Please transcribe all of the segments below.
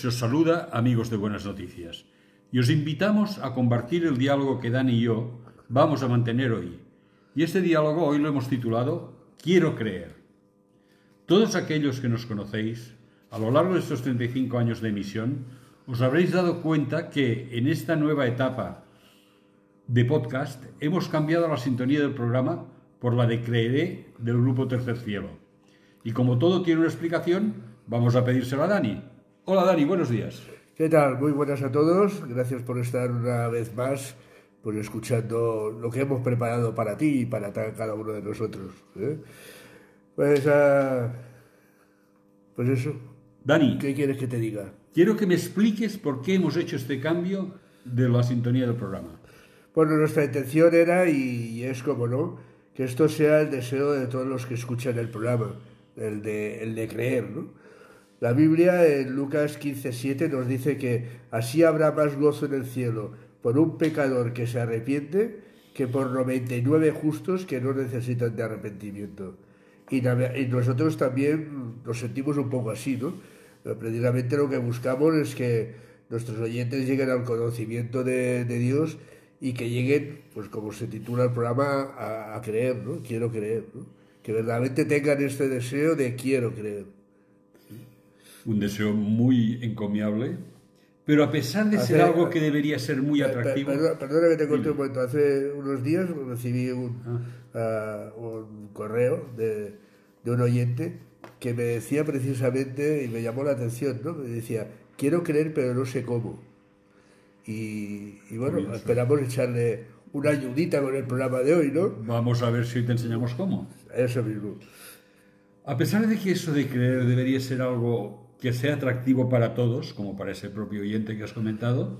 Se os saluda amigos de Buenas Noticias y os invitamos a compartir el diálogo que Dani y yo vamos a mantener hoy. Y este diálogo hoy lo hemos titulado Quiero creer. Todos aquellos que nos conocéis, a lo largo de estos 35 años de emisión, os habréis dado cuenta que en esta nueva etapa de podcast hemos cambiado la sintonía del programa por la de Creeré del grupo Tercer Cielo. Y como todo tiene una explicación, Vamos a pedírselo a Dani. Hola Dani, buenos días. ¿Qué tal? Muy buenas a todos. Gracias por estar una vez más pues escuchando lo que hemos preparado para ti y para cada uno de nosotros. ¿eh? Pues, uh, pues eso. Dani. ¿Qué quieres que te diga? Quiero que me expliques por qué hemos hecho este cambio de la sintonía del programa. Bueno, nuestra intención era, y es como no, que esto sea el deseo de todos los que escuchan el programa, el de, el de creer, ¿no? La Biblia en Lucas 15:7 nos dice que así habrá más gozo en el cielo por un pecador que se arrepiente que por 99 justos que no necesitan de arrepentimiento. Y, nosotros también nos sentimos un poco así, ¿no? Precisamente lo que buscamos es que nuestros oyentes lleguen al conocimiento de, Dios y que lleguen, pues como se titula el programa, a, a creer, ¿no? Quiero creer, ¿no? Que verdaderamente tengan este deseo de quiero creer un deseo muy encomiable, pero a pesar de ser algo que debería ser muy atractivo... perdona, que te corte un momento. Hace unos días recibí un, ah. uh, un correo de, de, un oyente que me decía precisamente, y me llamó la atención, ¿no? me decía, quiero creer pero no sé cómo. Y, y bueno, esperamos echarle una ayudita con el programa de hoy, ¿no? Vamos a ver si te enseñamos cómo. Eso mismo. A pesar de que eso de creer debería ser algo que sea atractivo para todos, como para ese propio oyente que has comentado,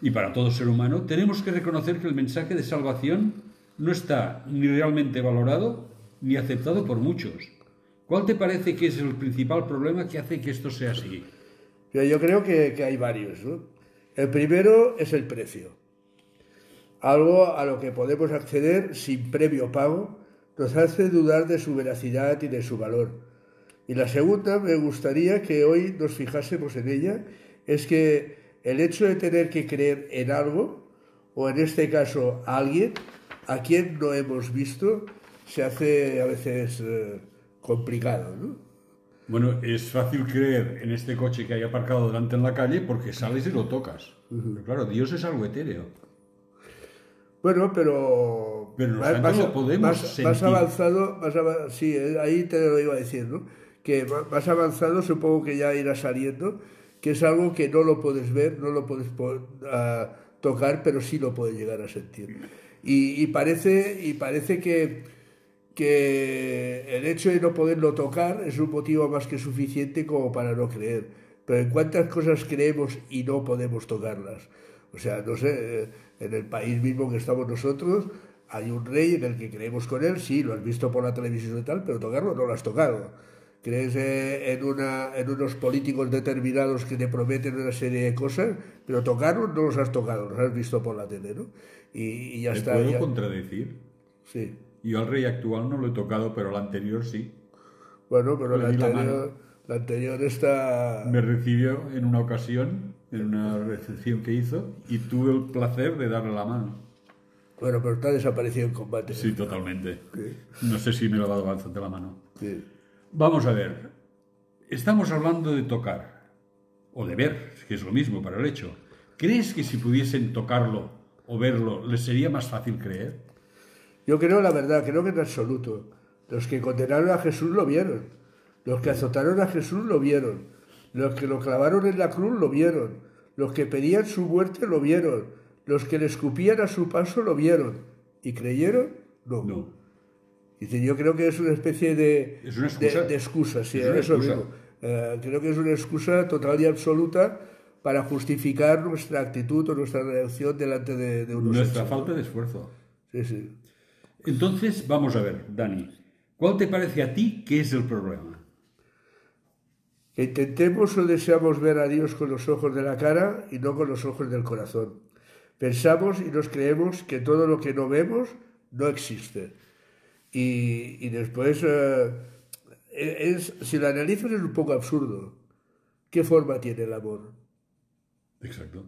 y para todo ser humano, tenemos que reconocer que el mensaje de salvación no está ni realmente valorado ni aceptado por muchos. ¿Cuál te parece que es el principal problema que hace que esto sea así? Yo creo que, hay varios. El primero es el precio. Algo a lo que podemos acceder sin previo pago nos hace dudar de su veracidad y de su valor. Y la segunda, me gustaría que hoy nos fijásemos en ella, es que el hecho de tener que creer en algo, o en este caso a alguien, a quien no hemos visto, se hace a veces eh, complicado, ¿no? Bueno, es fácil creer en este coche que hay aparcado delante en la calle porque sales y lo tocas. claro, Dios es algo etéreo. Bueno, pero, pero más, lo podemos más, avanzado, más sí, eh, ahí te lo iba a decir, ¿no? Que más avanzado supongo que ya irá saliendo, que es algo que no lo puedes ver, no lo puedes tocar, pero sí lo puedes llegar a sentir. Y, parece, y parece que, que el hecho de no poderlo tocar es un motivo más que suficiente como para no creer. Pero en cuántas cosas creemos y no podemos tocarlas. O sea, no sé, en el país mismo que estamos nosotros, hay un rey en el que creemos con él, sí, lo has visto por la televisión y tal, pero tocarlo no lo has tocado crees en, una, en unos políticos determinados que te prometen una serie de cosas, pero tocarlos no los has tocado, los has visto por la tele, ¿no? Y, ya está. puedo contradecir? Sí. Yo al rey actual no lo he tocado, pero el anterior sí. Bueno, pero la anterior, la, anterior está... Me recibió en una ocasión, en una recepción que hizo, y tuve el placer de darle la mano. Bueno, pero está desaparecido en combate. Sí, totalmente. No sé si me lo ha dado bastante la mano. Sí. Vamos a ver, estamos hablando de tocar, o de ver, que es lo mismo para el hecho. ¿Crees que si pudiesen tocarlo o verlo, les sería más fácil creer? Yo creo la verdad, creo que en absoluto. Los que condenaron a Jesús lo vieron. Los que azotaron a Jesús lo vieron. Los que lo clavaron en la cruz lo vieron. Los que pedían su muerte lo vieron. Los que le escupían a su paso lo vieron. ¿Y creyeron? No. no. Dice, yo creo que es una especie de, ¿Es una excusa? de, excusa, sí, eso eh, creo que es una excusa total y absoluta para justificar nuestra actitud o nuestra reacción delante de, de unos Nuestra falta de esfuerzo. Sí, sí. Entonces, vamos a ver, Dani, ¿cuál te parece a ti que es el problema? Que intentemos o deseamos ver a Dios con los ojos de la cara y no con los ojos del corazón. Pensamos y nos creemos que todo lo que no vemos no existe y, después, eh, es, si lo analizas, es un poco absurdo. ¿qué forma tiene el amor? Exacto.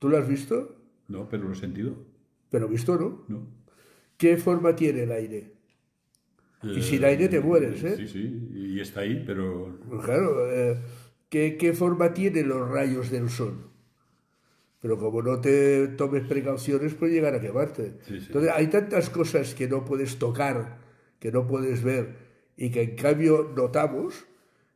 ¿Tú lo has visto? No, pero lo he sentido. Pero visto no. No. ¿Qué forma tiene el aire? Y sin aire te mueres, ¿eh? Sí, sí, y está ahí, pero... Pues claro, eh, ¿qué, ¿qué forma tienen los rayos del sol? Pero como no te tomes precauciones, puede llegar a quemarte. Sí, sí. Entonces, hay tantas cosas que no puedes tocar, que no puedes ver, y que en cambio notamos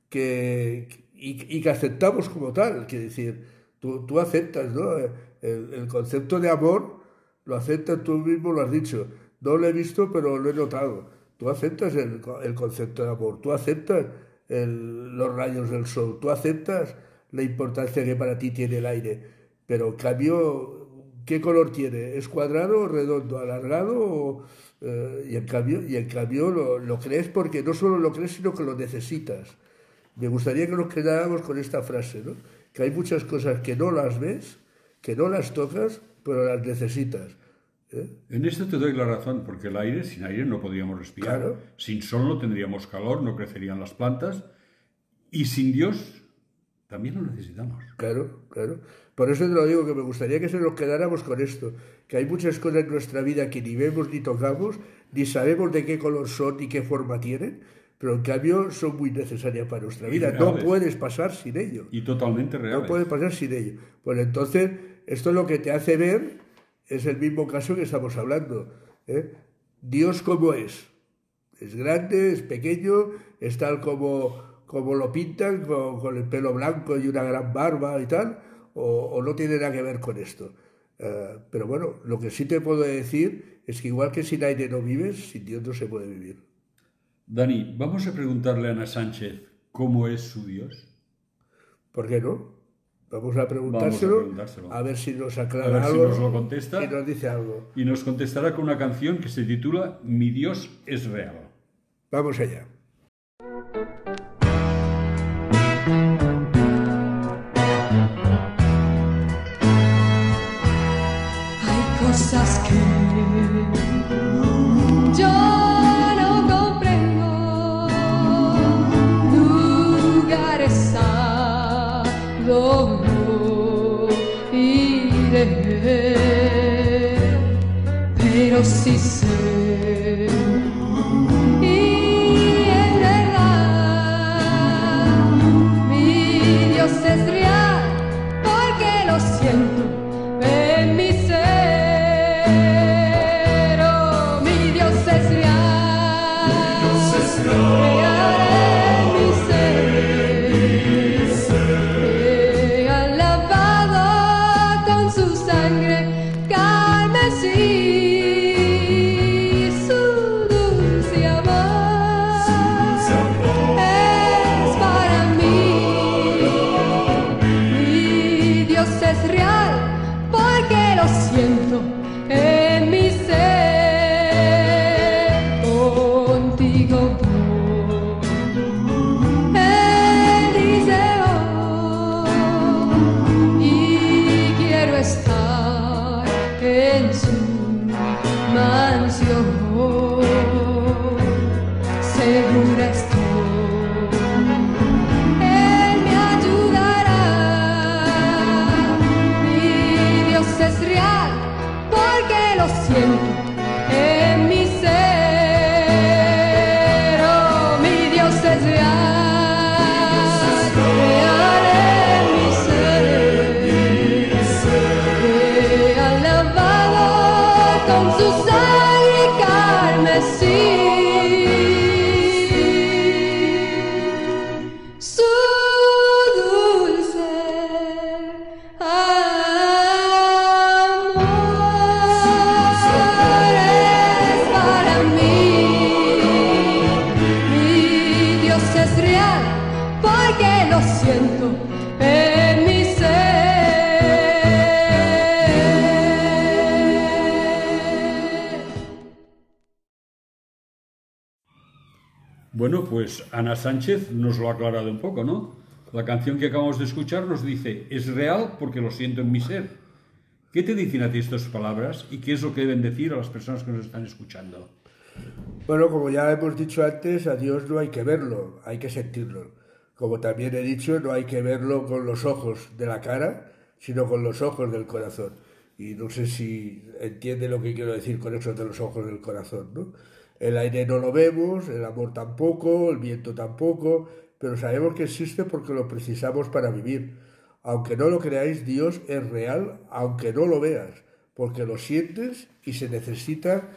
que, y, que aceptamos como tal. Quiere decir, tú, tú aceptas, ¿no? El, el concepto de amor lo aceptas tú mismo, lo has dicho. No lo he visto, pero lo he notado. Tú aceptas el, el concepto de amor, tú aceptas los rayos del sol, tú aceptas la importancia que para ti tiene el aire. Pero en cambio, ¿qué color tiene? ¿Es cuadrado redondo, alargado? o, eh, y en cambio, y en cambio lo, lo crees porque no solo lo crees, sino que lo necesitas. Me gustaría que nos quedáramos con esta frase, ¿no? Que hay muchas cosas que no las ves, que no las tocas, pero las necesitas. ¿eh? En esto te doy la razón, porque el aire, sin aire no podríamos respirar. Claro. Sin sol no tendríamos calor, no crecerían las plantas. Y sin Dios también lo necesitamos. Claro, claro. Por eso te lo digo, que me gustaría que se nos quedáramos con esto, que hay muchas cosas en nuestra vida que ni vemos ni tocamos, ni sabemos de qué color son ni qué forma tienen, pero en cambio son muy necesarias para nuestra vida. No puedes pasar sin ello. Y totalmente No reales. puedes pasar sin ello. Pues entonces, esto lo que te hace ver es el mismo caso que estamos hablando. ¿eh? Dios como es. Es grande, es pequeño, es tal como, como lo pintan, con, con el pelo blanco y una gran barba y tal, o, o no tiene nada que ver con esto. Eh, pero bueno, lo que sí te puedo decir es que igual que sin aire no vives, sin Dios no se puede vivir. Dani, vamos a preguntarle a Ana Sánchez cómo es su Dios. ¿Por qué no? Vamos a preguntárselo, preguntárselo. a ver si nos A aclara ver si algo nos lo contesta. y nos dice algo. Y nos contestará con una canción que se titula Mi Dios es real. Vamos allá. Iré, pero sí sé. Nos lo ha aclarado un poco, ¿no? La canción que acabamos de escuchar nos dice, es real porque lo siento en mi ser. ¿Qué te dicen a ti estas palabras y qué es lo que deben decir a las personas que nos están escuchando? Bueno, como ya hemos dicho antes, a Dios no hay que verlo, hay que sentirlo. como también he dicho, no hay que verlo con los ojos de la cara, sino con los ojos del corazón. Y no sé si entiende lo que quiero decir con eso de los ojos del corazón, ¿no? El aire no lo vemos, el amor tampoco, el viento tampoco, pero sabemos que existe porque lo precisamos para vivir. Aunque no lo creáis, Dios es real, aunque no lo veas, porque lo sientes y se necesita,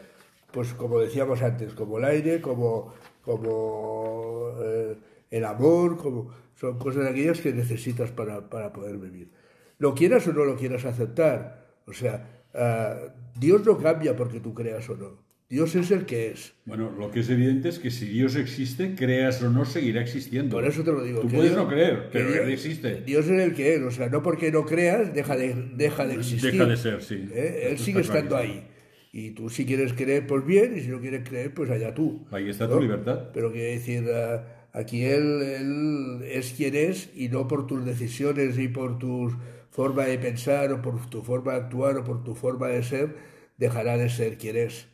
pues como decíamos antes, como el aire, como, como eh, el amor, como son cosas aquellas que necesitas para, para, poder vivir. Lo quieras o no lo quieras aceptar. O sea, uh, Dios no cambia porque tú creas o no. Dios es el que es. Bueno, lo que es evidente es que si Dios existe, creas o no, seguirá existiendo. Por eso te lo digo. Tú puedes Dios, no creer, pero Dios, Él existe. Dios es el que es. O sea, no porque no creas, deja de, deja de existir. Deja de ser, sí. ¿Eh? Él sigue estando ahí. Y tú si quieres creer, pues bien, y si no quieres creer, pues allá tú. Ahí está ¿no? tu libertad. Pero quiere decir, uh, aquí él, él es quien es y no por tus decisiones y por tu forma de pensar o por tu forma de actuar o por tu forma de ser, dejará de ser quien es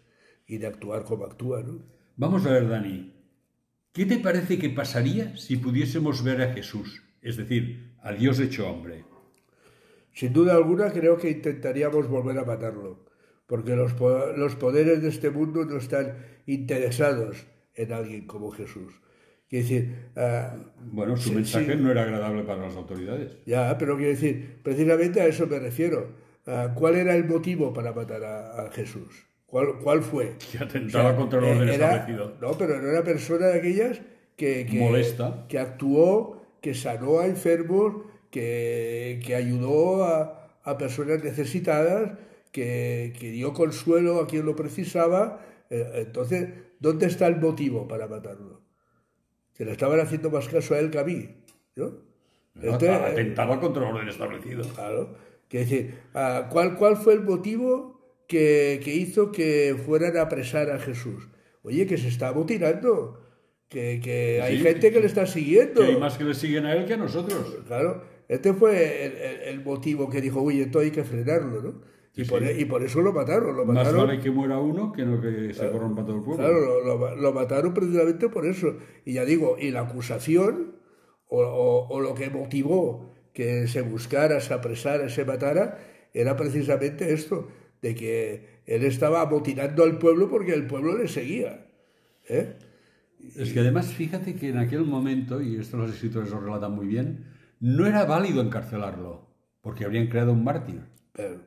y de actuar como actúa. ¿no? Vamos a ver, Dani, ¿qué te parece que pasaría si pudiésemos ver a Jesús, es decir, a Dios hecho hombre? Sin duda alguna creo que intentaríamos volver a matarlo, porque los, los poderes de este mundo no están interesados en alguien como Jesús. Quiero decir, uh, bueno, su sí, mensaje sí. no era agradable para las autoridades. Ya, pero quiero decir, precisamente a eso me refiero. Uh, ¿Cuál era el motivo para matar a, a Jesús? ¿Cuál, ¿Cuál, fue? Que atentaba o sea, contra el orden era, establecido. No, pero era una persona de aquellas que, que, Molesta. que actuó, que sanó a enfermos, que, que ayudó a, a, personas necesitadas, que, que, dio consuelo a quien lo precisaba. Eh, Entonces, ¿dónde está el motivo para matarlo? Que le estaban haciendo más caso a él que a mí. ¿no? Entonces, atentaba contra el orden establecido. Claro. Que decir, ah, ¿cuál, ¿cuál fue el motivo que, que, hizo que fueran a apresar a Jesús. Oye, que se está mutilando, que, que hay sí, gente que le está siguiendo. Que hay más que le siguen a él que a nosotros. Claro, este fue el, el, el motivo que dijo, oye, esto hay que frenarlo, ¿no? Y, sí, por, sí. y, por, eso lo mataron, lo Más mataron. vale que muera uno que no que se corrompa todo el pueblo. Claro, lo, lo, lo, mataron precisamente por eso. Y ya digo, y la acusación, o, o, o lo que motivó que se buscara, se apresara, se matara, era precisamente esto, de que él estaba amotinando al pueblo porque el pueblo le seguía. ¿eh? Es que además, fíjate que en aquel momento, y esto los escritores lo relatan muy bien, no era válido encarcelarlo, porque habrían creado un mártir. Pero,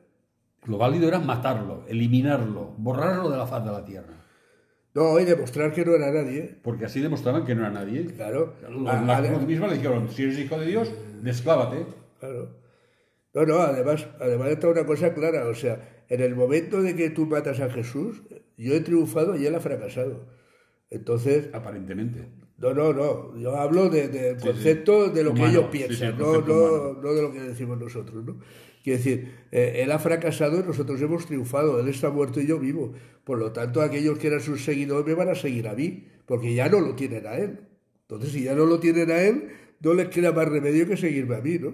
lo válido era matarlo, eliminarlo, borrarlo de la faz de la tierra. No, y demostrar que no era nadie. Porque así demostraban que no era nadie. Claro. La, la cruz misma le dijeron, si eres hijo de Dios, desclávate. Claro. No, no, además, además está una cosa clara, o sea, en el momento de que tú matas a Jesús, yo he triunfado y él ha fracasado. Entonces... Aparentemente. No, no, no. Yo hablo del de, de sí, concepto sí. de lo humano, que ellos piensan, sí, no, no, no, de lo que decimos nosotros, ¿no? Quiere decir, eh, él ha fracasado y nosotros hemos triunfado. Él está muerto y yo vivo. Por lo tanto, aquellos que eran sus seguidores me van a seguir a mí, porque ya no lo tienen a él. Entonces, si ya no lo tienen a él, no les queda más remedio que seguirme a mí, ¿no?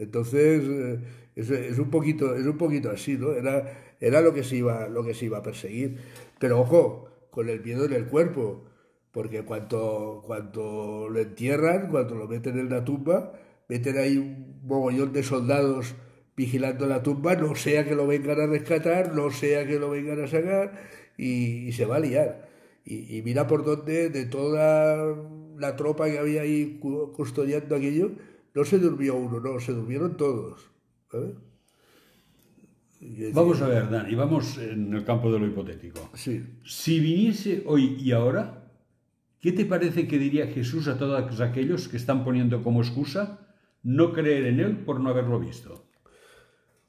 Entonces, eh, es, un poquito, es un poquito así, ¿no? Era, era lo, que se iba, lo que se iba a perseguir. Pero ojo, con el miedo en el cuerpo, porque cuando, cuando lo entierran, cuando lo meten en la tumba, meten ahí un mogollón de soldados vigilando la tumba, no sea que lo vengan a rescatar, no sea que lo vengan a sacar, y, y se va a liar. Y, y, mira por dónde, de toda la tropa que había ahí custodiando aquello, no se durmió uno, no, se durmieron todos. ¿eh? Vamos a ver, Dani, vamos en el campo de lo hipotético. Sí. Si viniese hoy y ahora, ¿qué te parece que diría Jesús a todos aquellos que están poniendo como excusa no creer en Él por no haberlo visto?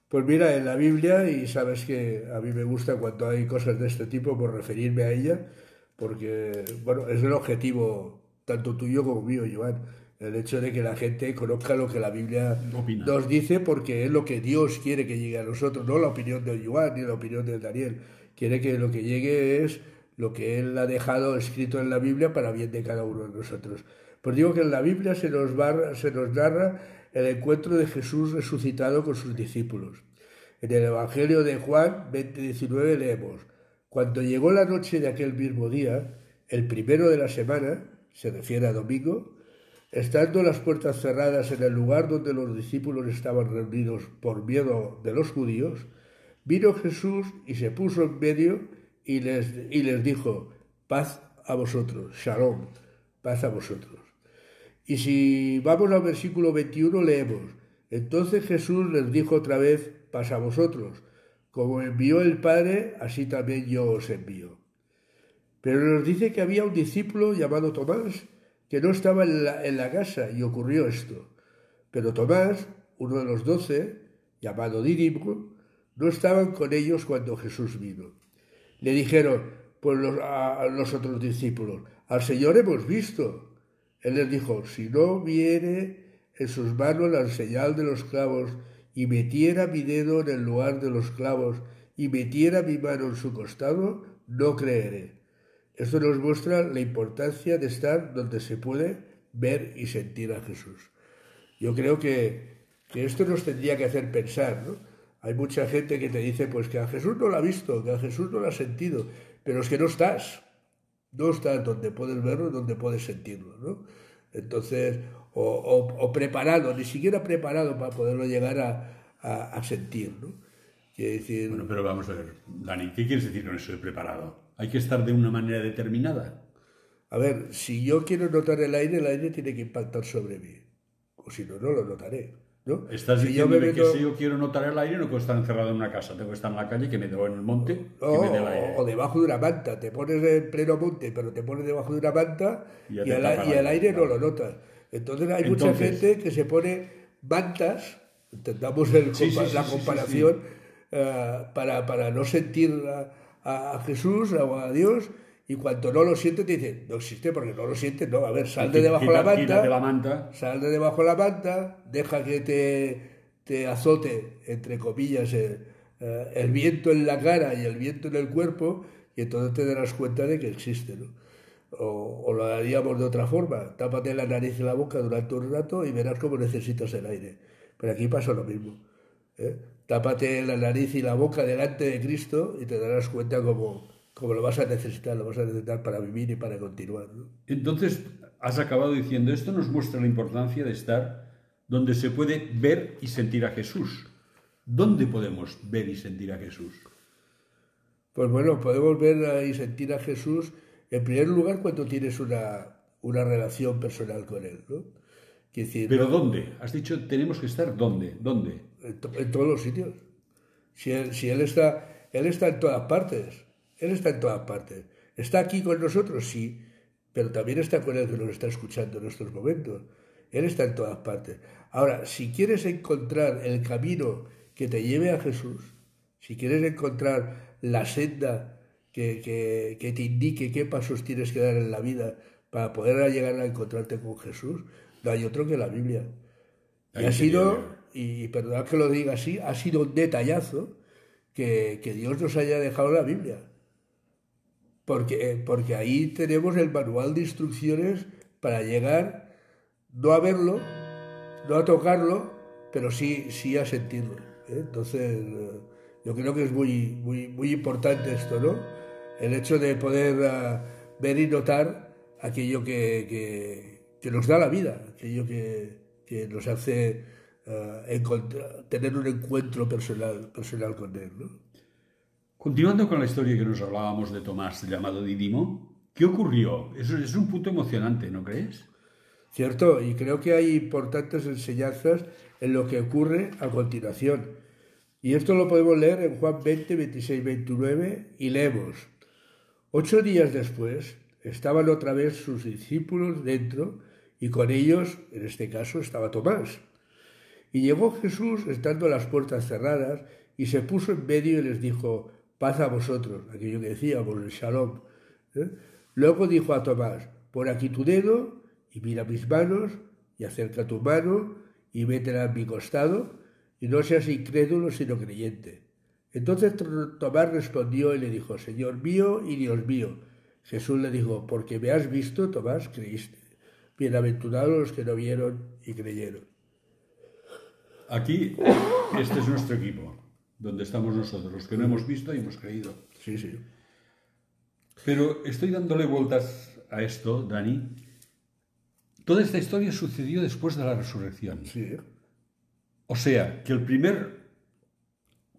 Pues mira, en la Biblia, y sabes que a mí me gusta cuando hay cosas de este tipo, por referirme a ella, porque, bueno, es el objetivo tanto tuyo como mío, Joan el hecho de que la gente conozca lo que la Biblia Opina. nos dice porque es lo que Dios quiere que llegue a nosotros, no la opinión de Joan ni la opinión de Daniel. Quiere que lo que llegue es lo que Él ha dejado escrito en la Biblia para bien de cada uno de nosotros. Pues digo que en la Biblia se nos, va, se nos narra el encuentro de Jesús resucitado con sus discípulos. En el Evangelio de Juan 20:19 leemos, cuando llegó la noche de aquel mismo día, el primero de la semana, se refiere a domingo, Estando las puertas cerradas en el lugar donde los discípulos estaban reunidos por miedo de los judíos, vino Jesús y se puso en medio y les, y les dijo, paz a vosotros, shalom, paz a vosotros. Y si vamos al versículo 21 leemos, entonces Jesús les dijo otra vez, paz a vosotros, como envió el Padre, así también yo os envío. Pero nos dice que había un discípulo llamado Tomás, que no estaba en la, casa y ocurrió esto. Pero Tomás, uno de los doce, llamado Dídimo, no estaban con ellos cuando Jesús vino. Le dijeron pues a los otros discípulos, al Señor hemos visto. Él les dijo, si no viere en sus manos la señal de los clavos y metiera mi dedo en el lugar de los clavos y metiera mi mano en su costado, no creeré. Esto nos muestra la importancia de estar donde se puede ver y sentir a Jesús. Yo creo que, esto nos tendría que hacer pensar, ¿no? Hay mucha gente que te dice, pues que a Jesús no lo ha visto, que a Jesús no lo ha sentido, pero es que no estás, no estás donde puedes verlo, donde puedes sentirlo, ¿no? Entonces, o, preparado, ni siquiera preparado para poderlo llegar a, a, sentir, ¿no? decir... Bueno, pero vamos a ver, Dani, ¿qué quieres decir con eso de preparado? ¿Hay que estar de una manera determinada? A ver, si yo quiero notar el aire, el aire tiene que impactar sobre mí. O si no, no lo notaré. ¿no? Estás diciendo que si yo quiero notar el aire no puedo estar encerrado en una casa, tengo que estar en la calle, que me dé en el monte, que me dé el aire. O debajo de una manta, te pones en pleno monte, pero te pones debajo de una manta y, el, aire no lo notas. Entonces hay mucha gente que se pone mantas, intentamos la comparación, eh, para, para no sentir a, Jesús o a Dios y cuando no lo siente te dice, no existe porque no lo siente, no, a ver, sal de debajo de la manta, la manta, sal de debajo de la manta, deja que te, te azote, entre comillas, el, eh, el, viento en la cara y el viento en el cuerpo y entonces te darás cuenta de que existe, ¿no? O, o, lo haríamos de otra forma, tápate la nariz y la boca durante un rato y verás cómo necesitas el aire. Pero aquí pasa lo mismo. ¿eh? Tápate la nariz y la boca delante de Cristo y te darás cuenta cómo, lo vas a necesitar, lo vas a necesitar para vivir y para continuar. Entonces, has acabado diciendo, esto nos muestra la importancia de estar donde se puede ver y sentir a Jesús. ¿Dónde podemos ver y sentir a Jesús? Pues bueno, podemos ver y sentir a Jesús en primer lugar cuando tienes una, una relación personal con Él. ¿no? ¿Pero dónde? Has dicho tenemos que estar dónde. ¿Dónde? En, todos los sitios. Si él, si él, está, él está en todas partes. Él está en todas partes. ¿Está aquí con nosotros? Sí. Pero también está con él que nos está escuchando en estos momentos. Él está en todas partes. Ahora, si quieres encontrar el camino que te lleve a Jesús, si quieres encontrar la senda que, que, que te indique qué pasos tienes que dar en la vida para poder llegar a encontrarte con Jesús, no hay otro que la Biblia. Y ha sido, y perdonad que lo diga así, ha sido un detallazo que, Dios nos haya dejado la Biblia. Porque, porque ahí tenemos el manual de instrucciones para llegar, no a verlo, no a tocarlo, pero sí, sí a sentirlo. ¿eh? Entonces, yo creo que es muy, muy, muy importante esto, ¿no? El hecho de poder ah, ver y notar aquello que, que nos da la vida, aquello que, que nos hace uh, tener un encuentro personal, personal con Él. ¿no? Continuando con la historia que nos hablábamos de Tomás llamado Didimo, ¿qué ocurrió? Eso es un punto emocionante, ¿no crees? Cierto, y creo que hay importantes enseñanzas en lo que ocurre a continuación. Y esto lo podemos leer en Juan 20, 26, 29 y leemos. Ocho días después estaban otra vez sus discípulos dentro y con ellos, en este caso, estaba Tomás. Y llegó Jesús estando las puertas cerradas y se puso en medio y les dijo, paz a vosotros, aquello que decíamos, el shalom. ¿eh? Luego dijo a Tomás, pon aquí tu dedo y mira mis manos y acerca tu mano y métela en mi costado y no seas incrédulo sino creyente. Entonces Tomás respondió y le dijo, Señor mío y Dios mío. Jesús le dijo, porque me has visto, Tomás, creíste. Bienaventurados los que no vieron y creyeron. Aquí, este es nuestro equipo, donde estamos nosotros, los que no hemos visto y hemos creído. Sí, sí. Pero estoy dándole vueltas a esto, Dani, Toda esta historia sucedió después de la resurrección. Sí, O sea, que el primer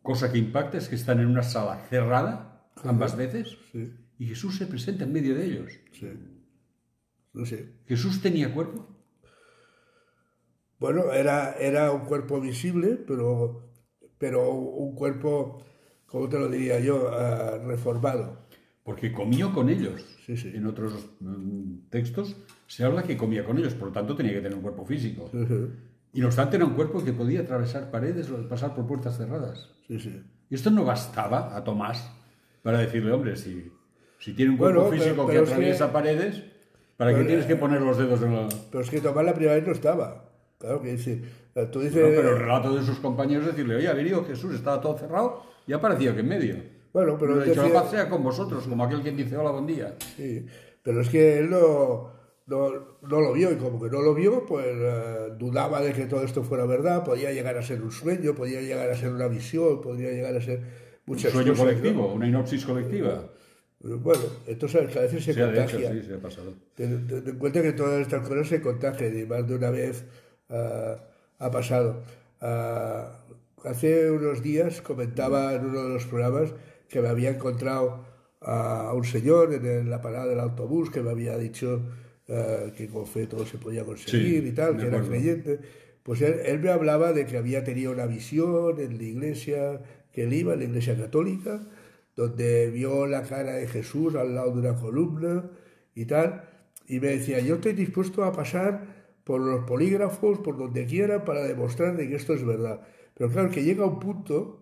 cosa que impacta es que están en una sala cerrada ambas veces sí, y Jesús se presenta en medio de ellos. sí. No sé. ¿Jesús tenía cuerpo? Bueno, era, era un cuerpo visible, pero, pero un cuerpo, ¿cómo te lo diría yo? Ah, reformado. Porque comió con ellos. Sí, sí. En otros mm, textos se habla que comía con ellos, por lo tanto tenía que tener un cuerpo físico. Y no obstante era un cuerpo que podía atravesar paredes o pasar por puertas cerradas. Sí, sí. Y esto no bastaba a Tomás para decirle, hombre, si, si tiene un cuerpo Bueno, pero- físico pero que es que- atraviesa paredes, ¿para qué pero, tienes que poner los dedos en la...? Pero es que Tomás la primera vez no estaba. Claro que decir, tú dices... No, pero el relato de sus compañeros decirle, oye, ha venido Jesús, estaba todo cerrado y ha aparecido aquí en medio. Bueno, pero ha dicho, la paz sea con vosotros, como aquel quien dice, hola, buen día. Sí, pero es que él no, no, no lo vio y como que no lo vio, pues eh, dudaba de que todo esto fuera verdad, podía llegar a ser un sueño, podía llegar a ser una visión, podría llegar a ser Un muchas sueño cosas. ¿no? colectivo, una inopsis colectiva. Bueno, que a veces se Sí, de hecho, contagia. sí, se ha pasado. Ten, ten en cuenta que todas estas cosas se contagian y más de una vez ha pasado. Ah, hace unos días comentaba en uno de los programas que me había encontrado a un señor en la parada del autobús que me había dicho ah, que con fe todo se podía conseguir Sí, y tal, que era creyente. Pues él, él me hablaba de que había tenido una visión en la iglesia que él iba, en la iglesia católica, donde vio la cara de Jesús al lado de una columna y tal, y me decía, yo estoy dispuesto a pasar por los polígrafos, por donde quiera, para demostrar de que esto es verdad. Pero claro, que llega un punto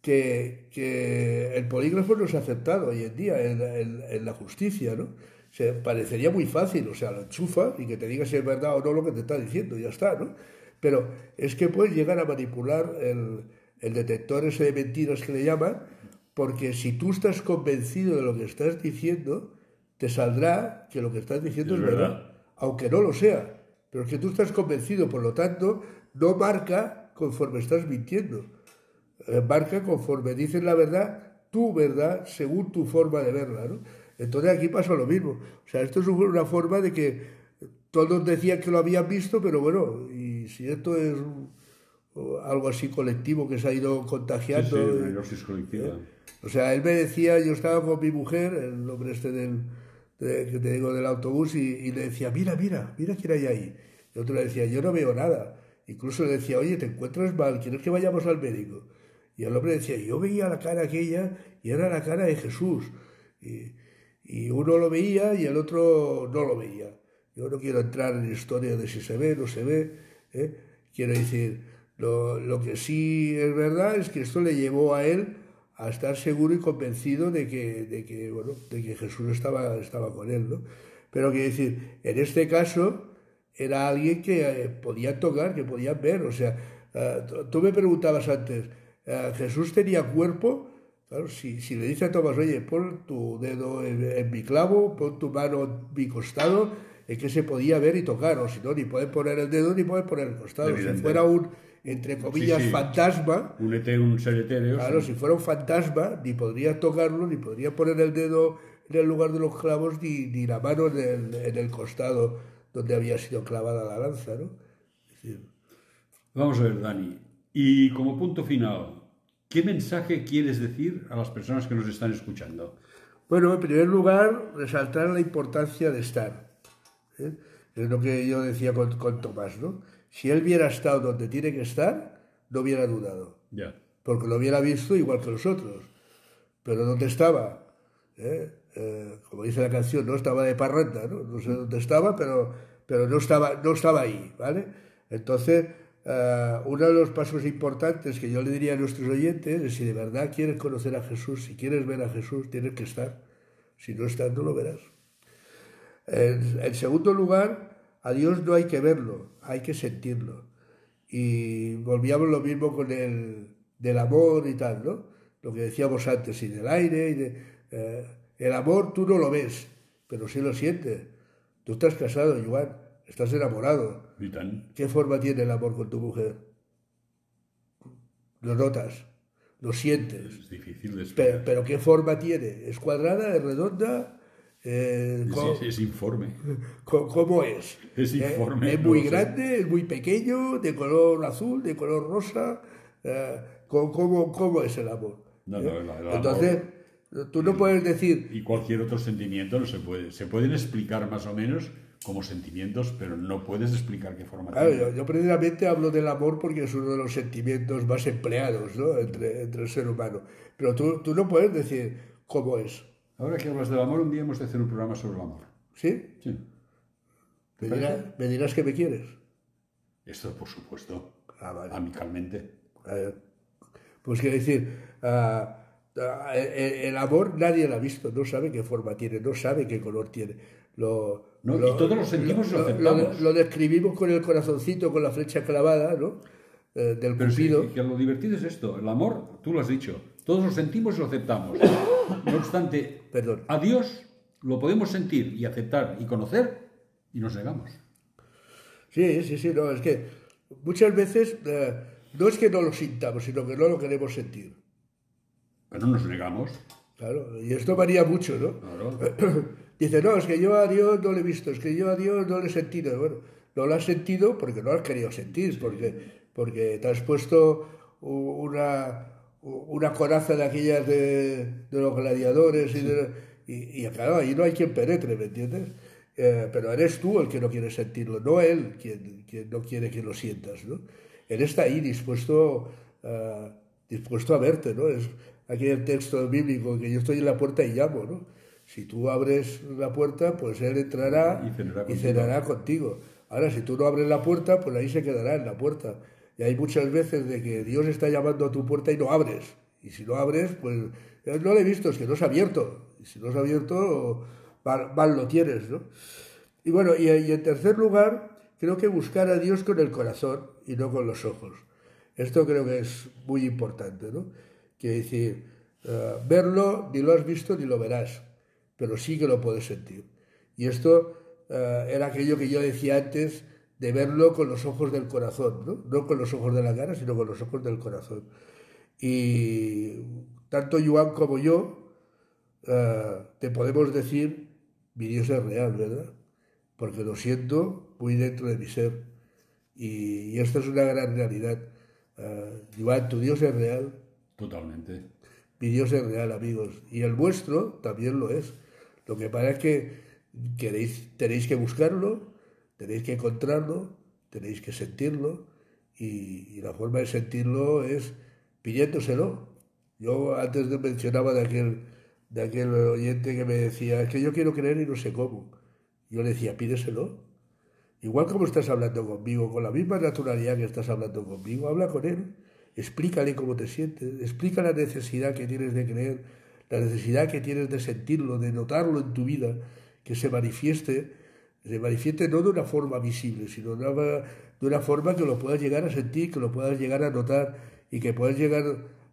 que, que el polígrafo no es aceptado hoy en día en, en- en la justicia, ¿no? Se parecería muy fácil, o sea, lo enchufa y que te diga si es verdad o no lo que te está diciendo, ya está, ¿no? Pero es que puedes llegar a manipular el, el detector ese de mentiras que le llaman, porque si tú estás convencido de lo que estás diciendo, te saldrá que lo que estás diciendo Es es, verdad. verdad. aunque no lo sea. Pero es que tú estás convencido, por lo tanto, no marca conforme estás mintiendo. Eh, marca conforme dices la verdad, tu verdad, según tu forma de verla. ¿no? Entonces aquí pasa lo mismo. O sea, esto es una forma de que todos decían que lo habían visto, pero bueno, y si esto es algo así colectivo que se ha ido Sí, sí, contagiando. una inopsis colectiva. o sea, él me decía, yo estaba con mi mujer, el hombre este del, de- que te digo del autobús, y, le decía, mira, mira, mira quién hay ahí. Y otro le decía, yo no veo nada. Incluso le decía, oye, te encuentras mal, ¿quieres que vayamos al médico? Y el hombre decía, yo veía la cara aquella y era la cara de Jesús. Y, y uno lo veía y el otro no lo veía. Yo no quiero entrar en historia de si se ve, no se ve. ¿eh? Quiero decir, lo, lo que sí es verdad es que esto le llevó a él a estar seguro y convencido de que, de que, bueno, de que Jesús estaba, estaba con él. ¿no? Pero quiero decir, en este caso era alguien que eh, podía tocar, que podía ver. O sea, eh, tú- me preguntabas antes, eh, ¿Jesús tenía cuerpo? Claro, si, si le dice a Tomás, oye, pon tu dedo en, en mi clavo, pon tu mano en mi costado, es que se podía ver y tocar, o si no, ni pueden poner el dedo ni pueden poner el costado. Evidente. Si fuera un, entre comillas, sí. fantasma, Un etéreo, un ser etéreo. claro, sí. si fuera un fantasma, ni podría tocarlo, ni podría poner el dedo en el lugar de los clavos, ni, ni la mano en el, en el costado donde había sido clavada la lanza, ¿no? Es decir, Vamos a ver, Dani. Y como punto final, ¿qué mensaje quieres decir a las personas que nos están escuchando? Bueno, en primer lugar, resaltar la importancia de estar. ¿eh? Es lo que yo decía con, con Tomás, ¿no? Si él hubiera estado donde tiene que estar, no hubiera dudado, porque lo hubiera visto igual que los otros. Pero ¿dónde estaba? ¿Eh? Eh, como dice la canción, no estaba de parranda, ¿no? No sé dónde estaba, pero, pero no, estaba, no estaba ahí, ¿vale? Entonces, eh, uno de los pasos importantes que yo le diría a nuestros oyentes es si de verdad quieres conocer a Jesús, si quieres ver a Jesús, tienes que estar. Si no estás, no lo verás. En, en segundo lugar, a Dios no hay que verlo, hay que sentirlo. Y volvíamos lo mismo con el del amor y tal, ¿no? Lo que decíamos antes, y del aire, y de, eh, el amor tú no lo ves, pero sí lo sientes. Tú estás casado, Joan, estás enamorado. Y tan. ¿Qué forma tiene el amor con tu mujer? Lo notas, lo sientes. Es difícil de Pero, pero ¿qué forma tiene? ¿Es cuadrada? ¿Es redonda? Eh, Es, informe. ¿Cómo es? Es Eh, informe, es muy grande, es muy pequeño, de color azul, de color rosa. eh, ¿cómo, cómo es el amor? No, no, el- el amor- Entonces, tú no puedes decir, Y cualquier otro sentimiento no se puede. Se pueden explicar más o menos como sentimientos, pero no puedes explicar qué forma Claro, tienen. yo, yo precisamente hablo del amor porque es uno de los sentimientos más empleados ¿no? entre, entre el ser humano. Pero tú, tú no puedes decir cómo es. Ahora que hablas del amor, un día hemos de hacer un programa sobre el amor. ¿Sí? Sí. Me, dirás que me quieres. Esto, por supuesto, Ah, vale. amicalmente. Pues quiero decir, ah, ah, el, el amor nadie lo ha visto, no sabe qué forma tiene, no sabe qué color tiene. Lo, No, y todos lo sentimos y lo aceptamos. lo describimos con el corazoncito, con la flecha clavada, ¿no? Eh, del Pero sí, que lo divertido es esto. El amor, tú lo has dicho, todos lo sentimos y lo aceptamos. No obstante, Perdón. a Dios lo podemos sentir y aceptar y conocer y nos negamos. Sí, sí, sí, no, es que muchas veces eh, no es que no lo sintamos, sino que no lo queremos sentir. Pero nos negamos. Claro, y esto varía mucho, ¿no? Claro. Dice, no, es que yo a Dios no le he visto, es que yo a Dios no le he sentido. Bueno, no lo has sentido porque no lo has querido sentir, porque, porque te has puesto una, una coraza de aquellas de, de los gladiadores y, de- y, y, claro, ahí no hay quien penetre, ¿me entiendes? Eh, pero eres tú el que no quiere sentirlo, no él quien, quien no quiere que lo sientas, ¿no? Él está ahí dispuesto, a dispuesto a verte, ¿no? Es aquel texto bíblico que yo estoy en la puerta y llamo, ¿no? Si tú abres la puerta, pues él entrará Y cenará y contigo. cenará contigo. Ahora, si tú no abres la puerta, pues ahí se quedará en la puerta. Y hay muchas veces de que Dios está llamando a tu puerta y no abres. Y si no abres, pues eh, no lo he visto, es que no se ha abierto. Y si no se ha abierto, mal, lo tienes, ¿no? Y bueno, y, en tercer lugar, creo que buscar a Dios con el corazón y no con los ojos. Esto creo que es muy importante, ¿no? Quiere decir, eh, verlo ni lo has visto ni lo verás, pero sí que lo puedes sentir. Y esto eh, era aquello que yo decía antes de verlo con los ojos del corazón, ¿no? No con los ojos de la cara, sino con los ojos del corazón. Y tanto Joan como yo eh, te podemos decir, mi Dios es real, ¿verdad? Porque lo siento muy dentro de mi ser. Y, y esto es una gran realidad. Eh, Joan, tu Dios es real, Totalmente. mi Dios es real, amigos. Y el vuestro también lo es. Lo que pasa es que queréis, tenéis que buscarlo, tenéis que encontrarlo, tenéis que sentirlo. Y, la forma de sentirlo es pidiéndoselo. Yo antes mencionaba de aquel, de aquel oyente que me decía, es que yo quiero creer y no sé cómo. Yo le decía, pídeselo. Igual como estás hablando conmigo, con la misma naturalidad que estás hablando conmigo, habla con él, explícale cómo te sientes, explica la necesidad que tienes de creer, la necesidad que tienes de sentirlo, de notarlo en tu vida, que se manifieste, se manifieste no de una forma visible, sino de una, de una forma que lo puedas llegar a sentir, que lo puedas llegar a notar y que puedas llegar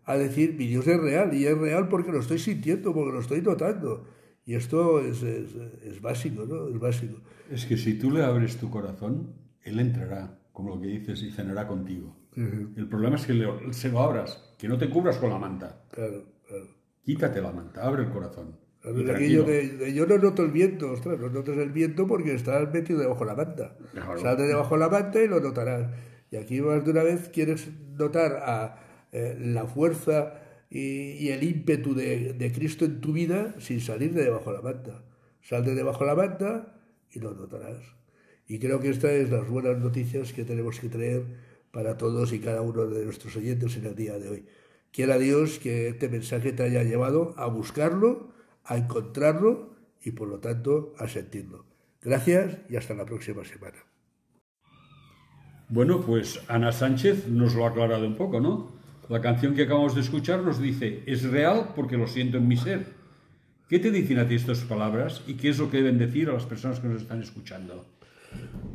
a decir, mi Dios es real, y es real porque lo estoy sintiendo, porque lo estoy notando. Y esto es, es, es básico, ¿no? Es básico. Es que si tú le abres tu corazón, Él entrará, como lo que dices, y cenará contigo. El problema es que le- se lo abras, que no te cubras con la manta. Claro, claro. Quítate la manta, abre el corazón. Aquello de, de yo no noto el viento, ostras, no notas el viento porque estás metido debajo de la manta. Claro. Sal de debajo de la manta y lo notarás. Y aquí más de una vez quieres notar a, eh, la fuerza y, y el ímpetu de, de Cristo en tu vida sin salir de debajo de la manta. Sal de debajo de la manta y lo notarás. Y creo que estas es las buenas noticias que tenemos que traer para todos y cada uno de nuestros oyentes en el día de hoy. Quiera Dios que este mensaje te haya llevado a buscarlo, a encontrarlo y por lo tanto a sentirlo. Gracias y hasta la próxima semana. Bueno, pues Ana Sánchez nos lo ha aclarado un poco, ¿no? La canción que acabamos de escuchar nos dice, es real porque lo siento en mi ser. ¿Qué te dicen a ti estas palabras y qué es lo que deben decir a las personas que nos están escuchando?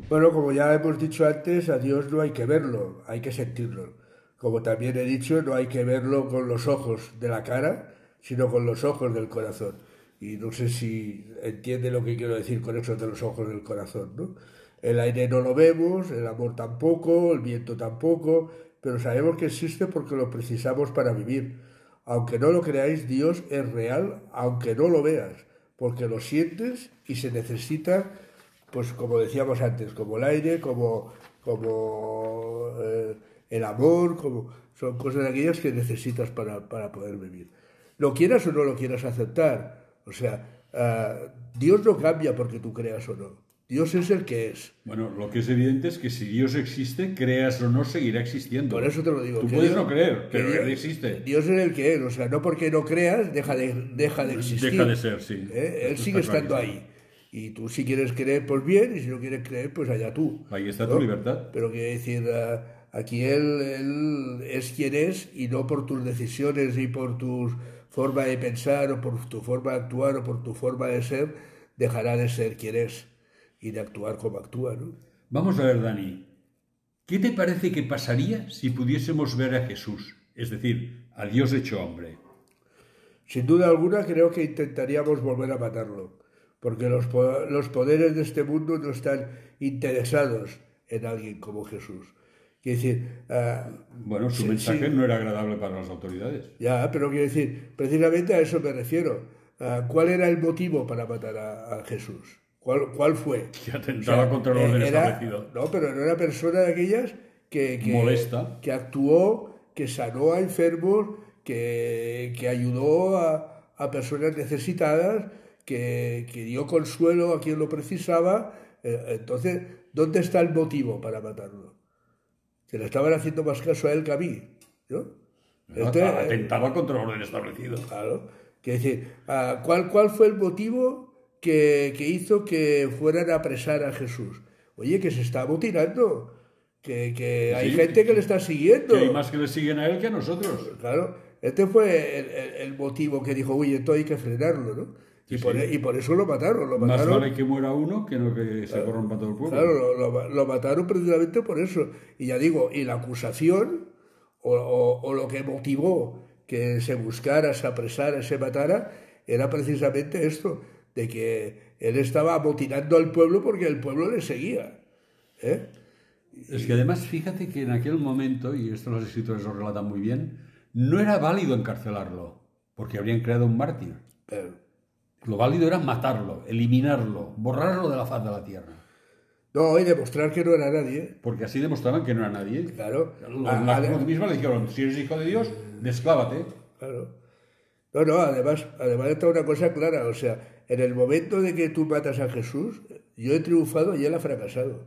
Bueno, como ya hemos dicho antes, a Dios no hay que verlo, hay que sentirlo. Como también he dicho, no hay que verlo con los ojos de la cara, sino con los ojos del corazón. Y no sé si entiende lo que quiero decir con eso de los ojos del corazón, ¿no? El aire no lo vemos, el amor tampoco, el viento tampoco, pero sabemos que existe porque lo precisamos para vivir. Aunque no lo creáis, Dios es real, aunque no lo veas, porque lo sientes y se necesita, pues como decíamos antes, como el aire, como, como eh, el amor, como son cosas aquellas que necesitas para, para poder vivir. Lo quieras o no lo quieras aceptar. O sea, ah, Dios no cambia porque tú creas o no. Dios es el que es. Bueno, lo que es evidente es que si Dios existe, creas o no, seguirá existiendo. Por eso te lo digo. Tú puedes Dios- no creer, que pero Dios- Él existe. Dios es el que es. O sea, no porque no creas, deja de, deja de existir. Deja de ser, sí. ¿Eh? Él sigue estando ahí. Y tú si quieres creer, pues bien, y si no quieres creer, pues allá tú. Ahí está tu libertad. Pero quiere decir, ah, aquí él, él es quien es y no por tus decisiones y por tu forma de pensar o por tu forma de actuar o por tu forma de ser, dejará de ser quien es y de actuar como actúa, ¿no? Vamos a ver, Dani. ¿Qué te parece que pasaría si pudiésemos ver a Jesús? Es decir, a Dios hecho hombre. Sin duda alguna creo que intentaríamos volver a matarlo, porque los, po- los poderes de este mundo no están interesados en alguien como Jesús. Quiere decir, ah, Bueno, su Sí, mensaje sí. no era agradable para las autoridades. ya, pero quiero decir, precisamente a eso me refiero. Ah, ¿Cuál era el motivo para matar a, a Jesús? ¿Cuál, cuál fue? Que atentaba contra el eh, orden era- establecido. No, pero no era persona de aquellas que, que, Molesta. que actuó, que sanó a enfermos, que, que ayudó a, a personas necesitadas, que, que dio consuelo a quien lo precisaba. Eh, Entonces, ¿dónde está el motivo para matarlo? Que le estaban haciendo más caso a él que a mí. ¿no? Este, eh, atentaba contra el orden establecido. Claro. Quiere decir, ah, ¿cuál, ¿cuál fue el motivo que, que hizo que fueran a apresar a Jesús? Oye, que se está mutilando, que, que hay Sí, gente que le está siguiendo. Que hay más que le siguen a él que a nosotros. Claro, este fue el, el- el motivo que dijo, oye, esto hay que frenarlo, ¿no? Y, Sí, por, sí. y por eso lo mataron, lo Más vale que muera uno que no que se corrompa todo el pueblo. Claro, lo, lo- lo mataron precisamente por eso. Y ya digo, y la acusación, o, o- o lo que motivó que se buscara, se apresara, se matara, era precisamente esto, de que él estaba amotinando al pueblo porque el pueblo le seguía. ¿eh? Es que además, fíjate que en aquel momento, y esto los escritores lo relatan muy bien, no era válido encarcelarlo, porque habrían creado un mártir. Pero- Lo válido era matarlo, eliminarlo, borrarlo de la faz de la tierra. no, y demostrar que no era nadie. Porque así demostraban que no era nadie. Claro. La a- cruz misma le dijeron, si eres hijo de Dios, desclávate. Claro. No, no, además, además está una cosa clara, o sea, en el momento de que tú matas a Jesús, yo he triunfado y él ha fracasado.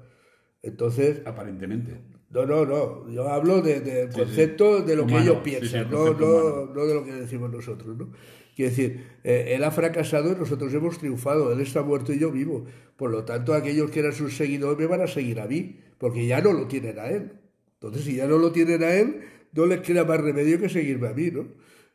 Entonces, Aparentemente. no, no, no, yo hablo de- del concepto de lo que ellos sí, piensan, el no, no, no de lo que decimos nosotros, ¿no? Quiere decir, eh, él ha fracasado y nosotros hemos triunfado, él está muerto y yo vivo. Por lo tanto, aquellos que eran sus seguidores me van a seguir a mí, porque ya no lo tienen a él. Entonces, si ya no lo tienen a él, no les queda más remedio que seguirme a mí, ¿no?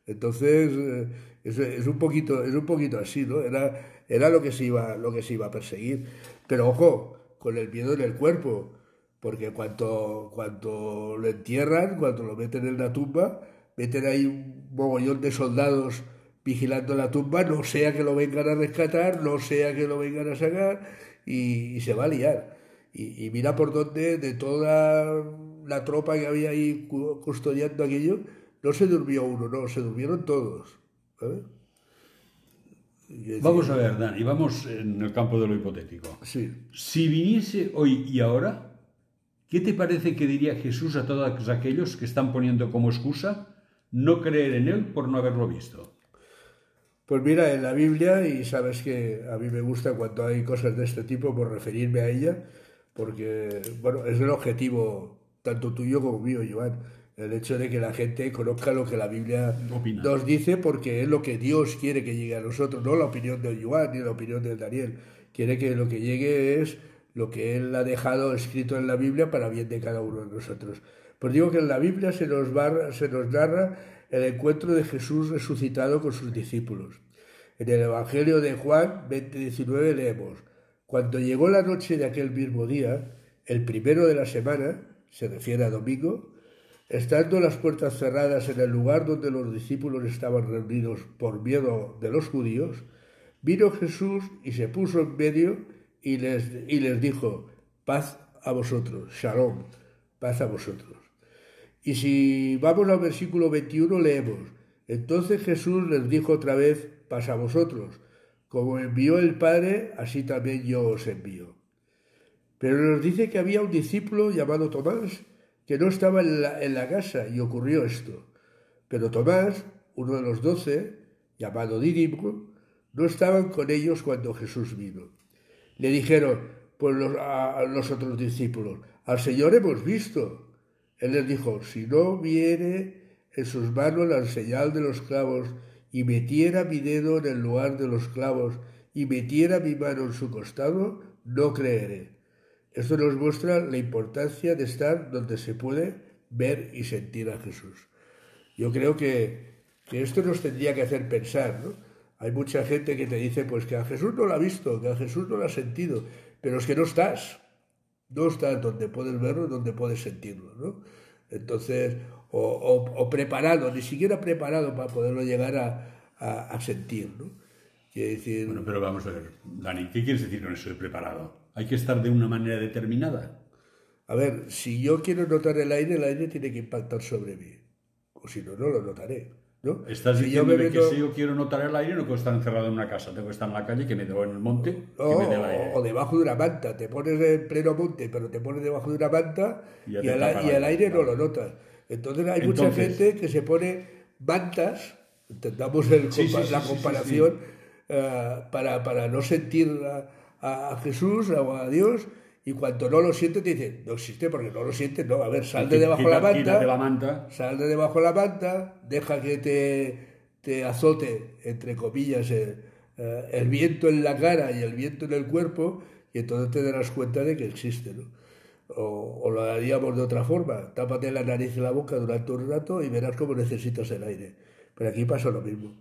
Entonces, eh, es, es un poquito, es un poquito así, ¿no? Era, era lo, que se iba, lo que se iba a perseguir. Pero ojo, con el miedo en el cuerpo, porque cuando, cuando lo entierran, cuando lo meten en la tumba, meten ahí un mogollón de soldados vigilando la tumba, no sea que lo vengan a rescatar, no sea que lo vengan a sacar, y, y se va a liar. Y, y mira por dónde de toda la tropa que había ahí cu- custodiando aquello, no se durmió uno, no, se durmieron todos. Vamos a ver, Dani, vamos en el campo de lo hipotético. Sí. Si viniese hoy y ahora, ¿qué te parece que diría Jesús a todos aquellos que están poniendo como excusa no creer en Él por no haberlo visto? Pues mira, en la Biblia, y sabes que a mí me gusta cuando hay cosas de este tipo, por referirme a ella, porque, bueno, es el objetivo tanto tuyo como mío, Joan, el hecho de que la gente conozca lo que la Biblia Opina. nos dice, porque es lo que Dios quiere que llegue a nosotros, no la opinión de Joan ni la opinión de Daniel. Quiere que lo que llegue es lo que Él ha dejado escrito en la Biblia para bien de cada uno de nosotros. Pues digo que en la Biblia se nos, va- se nos narra el encuentro de Jesús resucitado con sus discípulos. En el Evangelio de Juan 20:19 leemos, Cuando llegó la noche de aquel mismo día, el primero de la semana, se refiere a domingo, estando las puertas cerradas en el lugar donde los discípulos estaban reunidos por miedo de los judíos, vino Jesús y se puso en medio y les, y les dijo, paz a vosotros, shalom, paz a vosotros. Y si vamos al versículo 21 leemos, entonces Jesús les dijo otra vez, paz a vosotros, Como envió el Padre, así también yo os envío. Pero nos dice que había un discípulo llamado Tomás que no estaba en la, en la casa y ocurrió esto. Pero Tomás, uno de los doce, llamado Dídimo, no estaban con ellos cuando Jesús vino. Le dijeron pues a los otros discípulos, al Señor hemos visto. Él les dijo, si no viere en sus manos la señal de los clavos y metiera mi dedo en el lugar de los clavos y metiera mi mano en su costado, no creeré. Esto nos muestra la importancia de estar donde se puede ver y sentir a Jesús. Yo creo que, que esto nos tendría que hacer pensar, ¿no? Hay mucha gente que te dice, pues que a Jesús no lo ha visto, que a Jesús no lo ha sentido, pero es que no estás, no estás donde puedes verlo, donde puedes sentirlo, ¿no? Entonces, o, o, o preparado, ni siquiera preparado para poderlo llegar a, a, a sentir, ¿no? Quiere decir... Bueno, pero vamos a ver, Dani, ¿qué quieres decir con eso de preparado? ¿Hay que estar de una manera determinada? A ver, si yo quiero notar el aire, el aire tiene que impactar sobre mí. O si no, no lo notaré. ¿No? Estás si diciéndome meto- que si yo quiero notar el aire no puedo estar encerrado en una casa, tengo que estar en la calle, que me dé en el monte, que No, me dé el aire. o debajo de una manta. Te pones en pleno monte, pero te pones debajo de una manta Y te el, y aire, no lo notas. Entonces hay mucha gente que se pone mantas, intentamos el Sí, sí, compa- sí, la sí, comparación, eh, para, para no sentir a Jesús o a Dios. Y cuando no lo sientes, te dicen, no existe porque no lo sientes. No, a ver, sal de debajo de la manta. quítate la manta. Sal de debajo de la manta, deja que te, te azote, entre comillas, el, eh, el viento en la cara y el viento en el cuerpo, y entonces te darás cuenta de que existe. ¿no? O, o lo haríamos de otra forma, tápate la nariz y la boca durante un rato y verás cómo necesitas el aire. Pero aquí pasa lo mismo.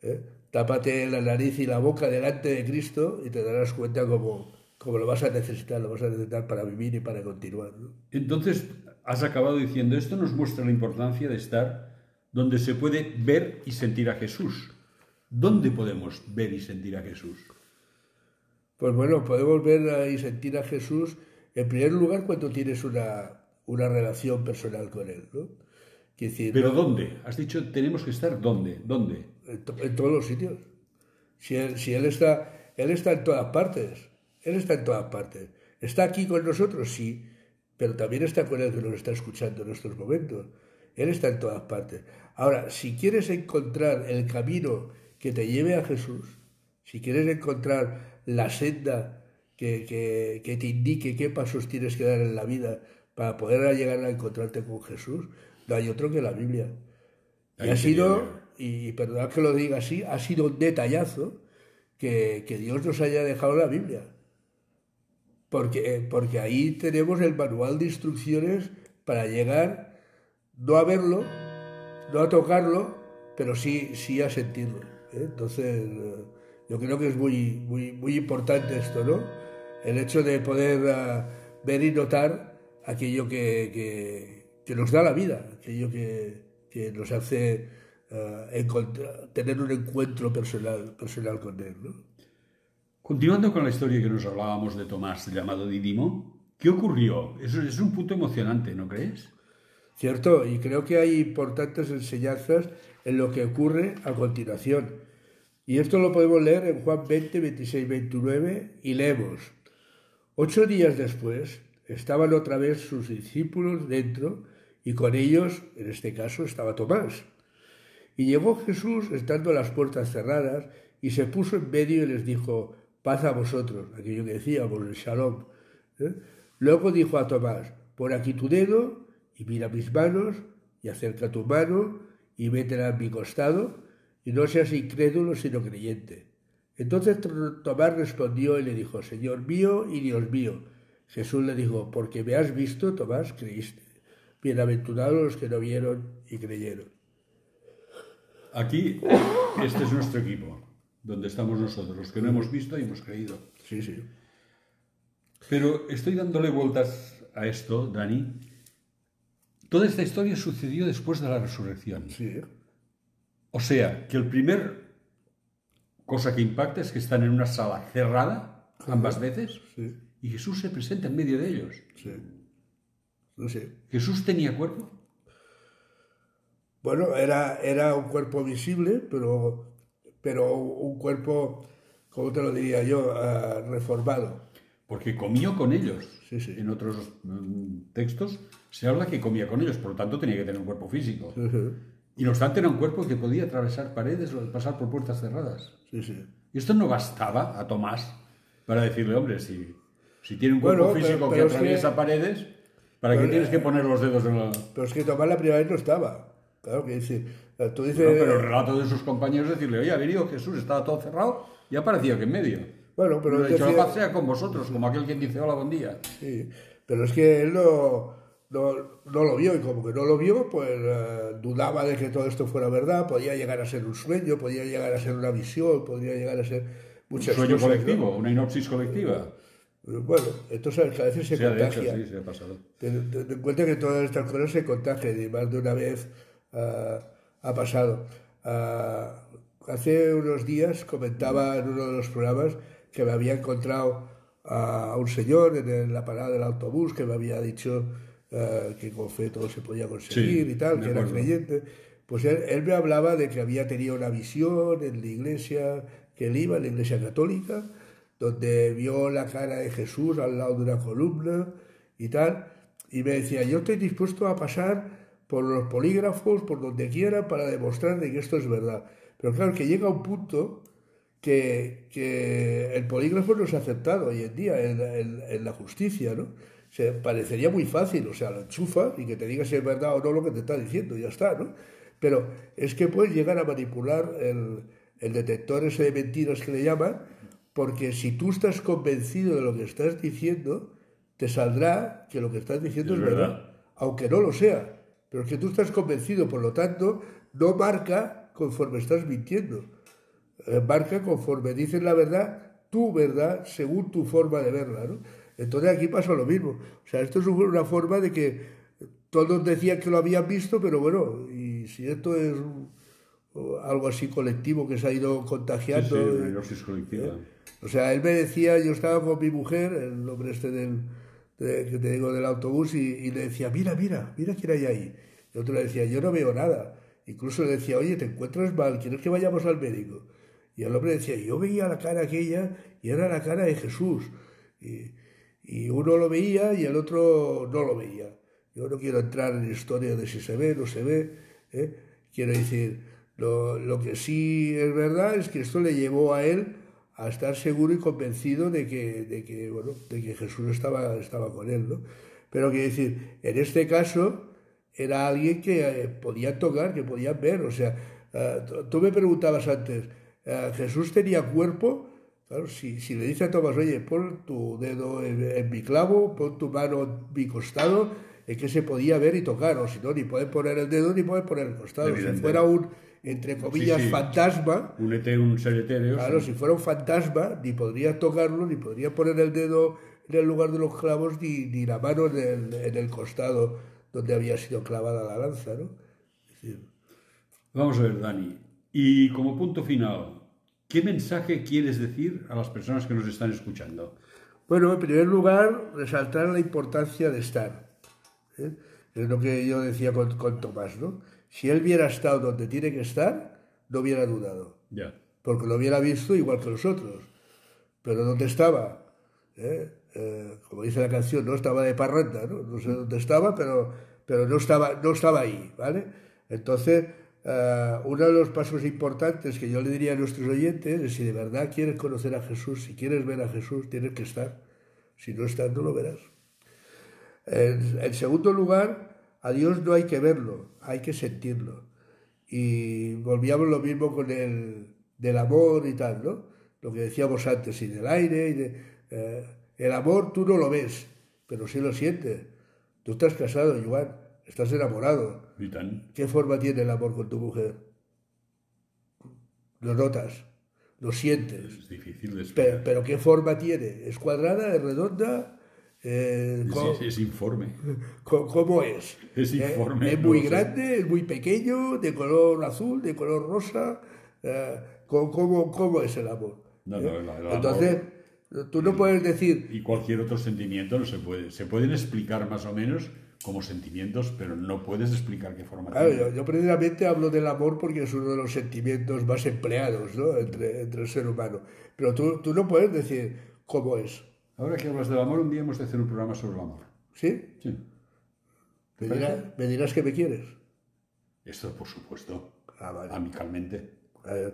¿eh? Tápate la nariz y la boca delante de Cristo y te darás cuenta cómo, cómo lo vas a necesitar, lo vas a necesitar para vivir y para continuar. ¿no? Entonces, has acabado diciendo, esto nos muestra la importancia de estar donde se puede ver y sentir a Jesús. ¿Dónde podemos ver y sentir a Jesús? Pues bueno, podemos ver y sentir a Jesús en primer lugar cuando tienes una, una relación personal con Él, ¿no? Decir, ¿Pero ¿no? dónde? Has dicho, tenemos que estar dónde? ¿Dónde? En, to- en todos los sitios. Si él, si él está, él está en todas partes. Él está en todas partes. ¿Está aquí con nosotros? Sí. Pero también está con Él que nos está escuchando en estos momentos. Él está en todas partes. Ahora, si quieres encontrar el camino que te lleve a Jesús, si quieres encontrar la senda que, que- que te indique qué pasos tienes que dar en la vida para poder llegar a encontrarte con Jesús, no hay otro que la Biblia. Y ha sido, y perdonad que lo diga así, ha sido un detallazo que, que Dios nos haya dejado la Biblia. Porque, porque ahí tenemos el manual de instrucciones para llegar, no a verlo, no a tocarlo, pero sí, sí a sentirlo. ¿eh? Entonces, eh, yo creo que es muy, muy, muy importante esto, ¿no? El hecho de poder ah, ver y notar aquello que, que- que nos da la vida, aquello que, que nos hace encontrar- tener un encuentro personal, personal con Él, ¿no? Continuando con la historia que nos hablábamos de Tomás llamado Didimo, ¿qué ocurrió? Es un punto emocionante, ¿no crees? ¿Cierto? Y creo que hay importantes enseñanzas en lo que ocurre a continuación. Y esto lo podemos leer en Juan 20, 26, 29 y leemos. Ocho días después estaban otra vez sus discípulos dentro y con ellos, en este caso, estaba Tomás. Y llegó Jesús estando las puertas cerradas y se puso en medio y les dijo, paz a vosotros, aquello que decíamos, el shalom. ¿eh? Luego dijo a Tomás, pon aquí tu dedo y mira mis manos y acerca tu mano y métela en mi costado y no seas incrédulo sino creyente. Entonces Tomás respondió y le dijo, Señor mío y Dios mío. Jesús le dijo, porque me has visto, Tomás, creíste. Bienaventurados los que no vieron y creyeron. Aquí, este es nuestro equipo, donde estamos nosotros, los que no hemos visto y hemos creído. Sí, sí. Pero estoy dándole vueltas a esto, Dani. Toda esta historia sucedió después de la resurrección. Sí, O sea, que el primer cosa que impacta es que están en una sala cerrada ambas veces sí, y Jesús se presenta en medio de ellos. sí. No sé. ¿Jesús tenía cuerpo? Bueno, era, era un cuerpo visible, pero, pero un cuerpo ¿cómo te lo diría yo? Ah, reformado. Porque comió con ellos. Sí, sí. En otros mm, textos se habla que comía con ellos, por lo tanto tenía que tener un cuerpo físico. Y no obstante era un cuerpo que podía atravesar paredes o pasar por puertas cerradas. Sí, sí. Y esto no bastaba a Tomás para decirle, hombre, si, si tiene un cuerpo Bueno, físico pero que es que- atraviesa paredes, ¿para qué pero- tienes que poner los dedos en la...? Pero es que Tomás la primera vez no estaba. Claro que decir, tú dices... No, pero el relato de sus compañeros es decirle, oye, ha venido Jesús, estaba todo cerrado y ha aparecido que en medio. Bueno, pero él ha dicho, la paz sea con vosotros, como aquel quien dice, hola, buen día. Sí, pero es que él no, no, no lo vio y como que no lo vio, pues eh, dudaba de que todo esto fuera verdad, podía llegar a ser un sueño, podía llegar a ser una visión, podría llegar a ser Un muchas sueño cosas. ¿no? colectivo, una inopsis colectiva. Bueno, entonces a veces se Sí, de hecho, contagia. sí, se ha pasado. Ten, ten en cuenta que todas estas cosas se contagian y más de una vez ah, ha pasado. Ah, hace unos días comentaba en uno de los programas que me había encontrado a un señor en la parada del autobús que me había dicho ah, que con fe todo se podía conseguir Sí, y tal, que era acuerdo. creyente. Pues él, él me hablaba de que había tenido una visión en la iglesia que él iba, en la iglesia católica, donde vio la cara de Jesús al lado de una columna y tal, y me decía, yo estoy dispuesto a pasar por los polígrafos, por donde quiera, para demostrar de que esto es verdad. Pero claro, que llega un punto que, que el polígrafo no es aceptado hoy en día en, en- en la justicia, ¿no? O sea, parecería muy fácil, o sea, lo enchufa y que te diga si es verdad o no lo que te está diciendo, ya está, ¿no? Pero es que puedes llegar a manipular el, el detector ese de mentiras que le llaman, porque si tú estás convencido de lo que estás diciendo, te saldrá que lo que estás diciendo Es es, verdad. verdad. aunque no lo sea. Pero es que tú estás convencido, por lo tanto, no marca conforme estás mintiendo. Eh, marca conforme dices la verdad, tu verdad, según tu forma de verla, ¿no? Entonces aquí pasa lo mismo. O sea, esto es una forma de que todos decían que lo habían visto, pero bueno, y si esto es algo así colectivo que se ha ido Sí, sí, contagiando. una eh, colectiva. o sea, él me decía, yo estaba con mi mujer, el hombre este del, de- que te digo del autobús, y, y le decía, mira, mira, mira quién hay ahí. Y otro le decía, yo no veo nada. Incluso le decía, oye, te encuentras mal, ¿quieres que vayamos al médico? Y el hombre decía, yo veía la cara aquella y era la cara de Jesús. Y, y uno lo veía y el otro no lo veía. Yo no quiero entrar en historia de si se ve, no se ve. ¿eh? Quiero decir, lo, lo que sí es verdad es que esto le llevó a él a estar seguro y convencido de que, de que, bueno, de que Jesús estaba, estaba con él. ¿no? Pero quiero decir, en este caso era alguien que eh, podía tocar, que podía ver. O sea, eh, tú- me preguntabas antes, eh, ¿Jesús tenía cuerpo? Claro, si, si le dice a Tomás, oye, pon tu dedo en, en mi clavo, pon tu mano en mi costado, es que se podía ver y tocar, o si no, ni pueden poner el dedo ni pueden poner el costado. Evidente. Si fuera un, entre comillas, sí. fantasma, Un etéreo, un ser etéreo. claro, sí. si fuera un fantasma, ni podría tocarlo, ni podría poner el dedo en el lugar de los clavos, ni, ni la mano en el, en el costado donde había sido clavada la lanza, ¿no? Es decir, Vamos a ver, Dani. Y como punto final, ¿qué mensaje quieres decir a las personas que nos están escuchando? Bueno, en primer lugar, resaltar la importancia de estar. ¿eh? Es lo que yo decía con, con Tomás, ¿no? Si él hubiera estado donde tiene que estar, no hubiera dudado, Ya. porque lo hubiera visto igual que los otros. Pero ¿dónde estaba? ¿Eh? Eh, como dice la canción, no estaba de parranda, ¿no? No sé dónde estaba, pero, pero no, estaba, no estaba ahí, ¿vale? Entonces, eh, uno de los pasos importantes que yo le diría a nuestros oyentes es si de verdad quieres conocer a Jesús, si quieres ver a Jesús, tienes que estar. Si no estás, no lo verás. En, en segundo lugar, a Dios no hay que verlo, hay que sentirlo. Y volvíamos lo mismo con el del amor y tal, ¿no? Lo que decíamos antes, y del aire, y de, eh, el amor tú no lo ves, pero sí lo sientes. Tú estás casado, Joan, estás enamorado. Y tan. ¿Qué forma tiene el amor con tu mujer? Lo notas, lo sientes. Es difícil de Pero, explicar. pero ¿qué forma tiene? ¿Es cuadrada? ¿Es redonda? Eh, ¿cómo, Es, es informe. cómo es? Es Eh, informe, ¿Es no muy sé. grande? ¿Es muy pequeño? ¿De color azul? ¿De color rosa? Eh, ¿cómo, cómo, es el amor? No, ¿Eh? no, el- el amor- Entonces, tú no puedes decir, Y cualquier otro sentimiento no se puede. Se pueden explicar más o menos, como sentimientos, pero no puedes explicar qué forma Claro, tiene. yo, yo precisamente hablo del amor porque es uno de los sentimientos más empleados ¿no? entre, entre el ser humano. Pero tú, tú no puedes decir cómo es. Ahora que hablas del amor, un día hemos de hacer un programa sobre el amor. ¿Sí? Sí. ¿Me, dirás que me quieres? Esto, por supuesto, Ah, vale. amicalmente. Eh,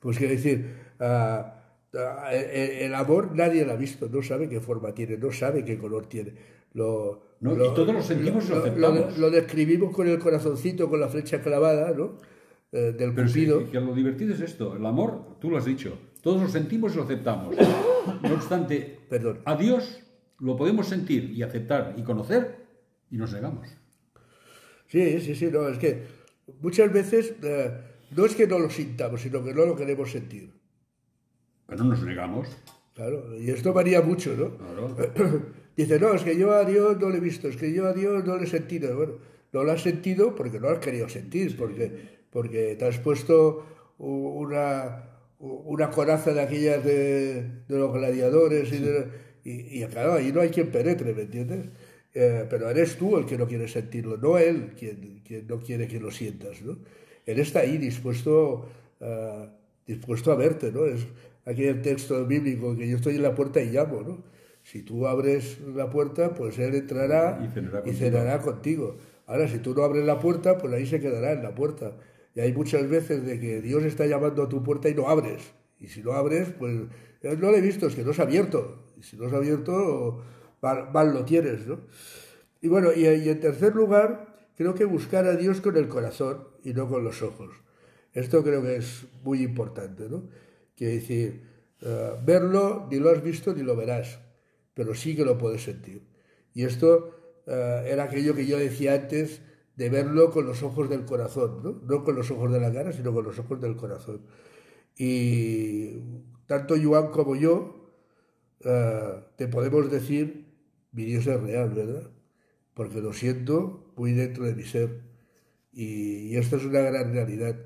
Pues quiere decir, ah, el, el amor nadie lo ha visto, no sabe qué forma tiene, no sabe qué color tiene. Lo, No, y todos lo sentimos y lo aceptamos. Lo, describimos con el corazoncito, con la flecha clavada, ¿no? Eh, del Pero sí, que lo divertido es esto, el amor, tú lo has dicho, todos lo sentimos y lo aceptamos. No obstante, Perdón. a Dios lo podemos sentir y aceptar y conocer y nos negamos. Sí, sí, sí, no, es que muchas veces eh, no es que no lo sintamos, sino que no lo queremos sentir. Pero nos negamos. Claro, y esto varía mucho, ¿no? Claro. Dice, no, es que yo a Dios no le he visto, es que yo a Dios no le he sentido. Bueno, no lo has sentido porque no lo has querido sentir, porque, porque te has puesto una, una coraza de aquellas de, de los gladiadores y, de- y, y, claro, ahí no hay quien penetre, ¿me entiendes? Eh, pero eres tú el que no quiere sentirlo, no él quien, quien no quiere que lo sientas, ¿no? Él está ahí dispuesto, ah, dispuesto a verte, ¿no? Es aquel texto bíblico que yo estoy en la puerta y llamo, ¿no? Si tú abres la puerta, pues él entrará Y cenará y contigo. cenará contigo. Ahora, si tú no abres la puerta, pues ahí se quedará en la puerta. Y hay muchas veces de que Dios está llamando a tu puerta y no abres. Y si no abres, pues eh, no lo he visto, es que no se ha abierto. Y si no se ha abierto, mal, mal lo tienes, ¿no? Y bueno, y, y en tercer lugar, creo que buscar a Dios con el corazón y no con los ojos. Esto creo que es muy importante, ¿no? Quiere decir, eh, verlo ni lo has visto ni lo verás, pero sí que lo puedes sentir. Y esto eh, era aquello que yo decía antes de verlo con los ojos del corazón, ¿no? No con los ojos de la cara, sino con los ojos del corazón. Y tanto Joan como yo eh, te podemos decir, mi Dios es real, ¿verdad? Porque lo siento muy dentro de mi ser. Y, y esto es una gran realidad.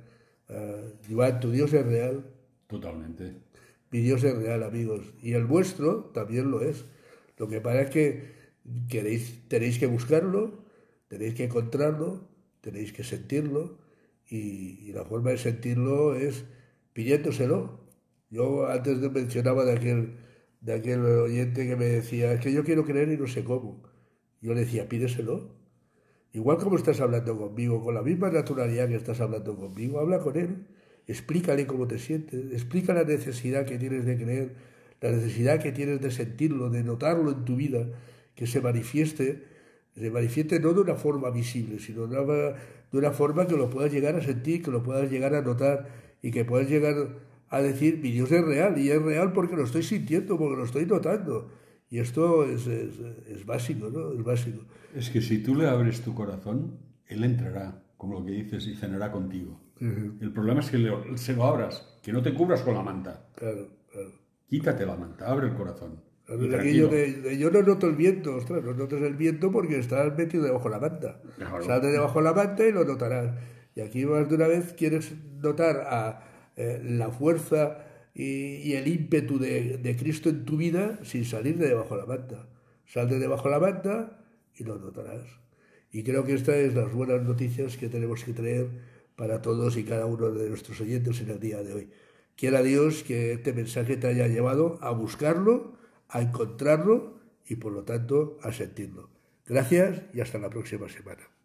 Joan, tu Dios es real, Totalmente. mi Dios es real, amigos. Y el vuestro también lo es. Lo que pasa es que queréis, tenéis que buscarlo, tenéis que encontrarlo, tenéis que sentirlo. Y, la forma de sentirlo es pidiéndoselo. Yo antes mencionaba de aquel, de aquel oyente que me decía, es que yo quiero creer y no sé cómo. Yo le decía, pídeselo. Igual como estás hablando conmigo, con la misma naturalidad que estás hablando conmigo, habla con él, explícale cómo te sientes, explica la necesidad que tienes de creer, la necesidad que tienes de sentirlo, de notarlo en tu vida, que se manifieste, se manifieste no de una forma visible, sino de una, de una forma que lo puedas llegar a sentir, que lo puedas llegar a notar y que puedas llegar a decir, mi Dios es real, y es real porque lo estoy sintiendo, porque lo estoy notando. Y esto es, es, es básico, ¿no? Es básico. Es que si tú le abres tu corazón, Él entrará, como lo que dices, y cenará contigo. El problema es que le- se lo abras, que no te cubras con la manta. Claro, claro. Quítate la manta, abre el corazón. Claro, Y es tranquilo. aquello de, yo no noto el viento, ostras, no notas el viento porque estás metido debajo de la manta. Claro. Sal de debajo de la manta y lo notarás. Y aquí más de una vez quieres notar a, eh, la fuerza y, y el ímpetu de, de Cristo en tu vida sin salir de debajo de la manta. Sal de debajo de la manta y lo notarás. Y creo que estas es las buenas noticias que tenemos que traer para todos y cada uno de nuestros oyentes en el día de hoy. Quiera Dios que este mensaje te haya llevado a buscarlo, a encontrarlo y por lo tanto a sentirlo. Gracias y hasta la próxima semana.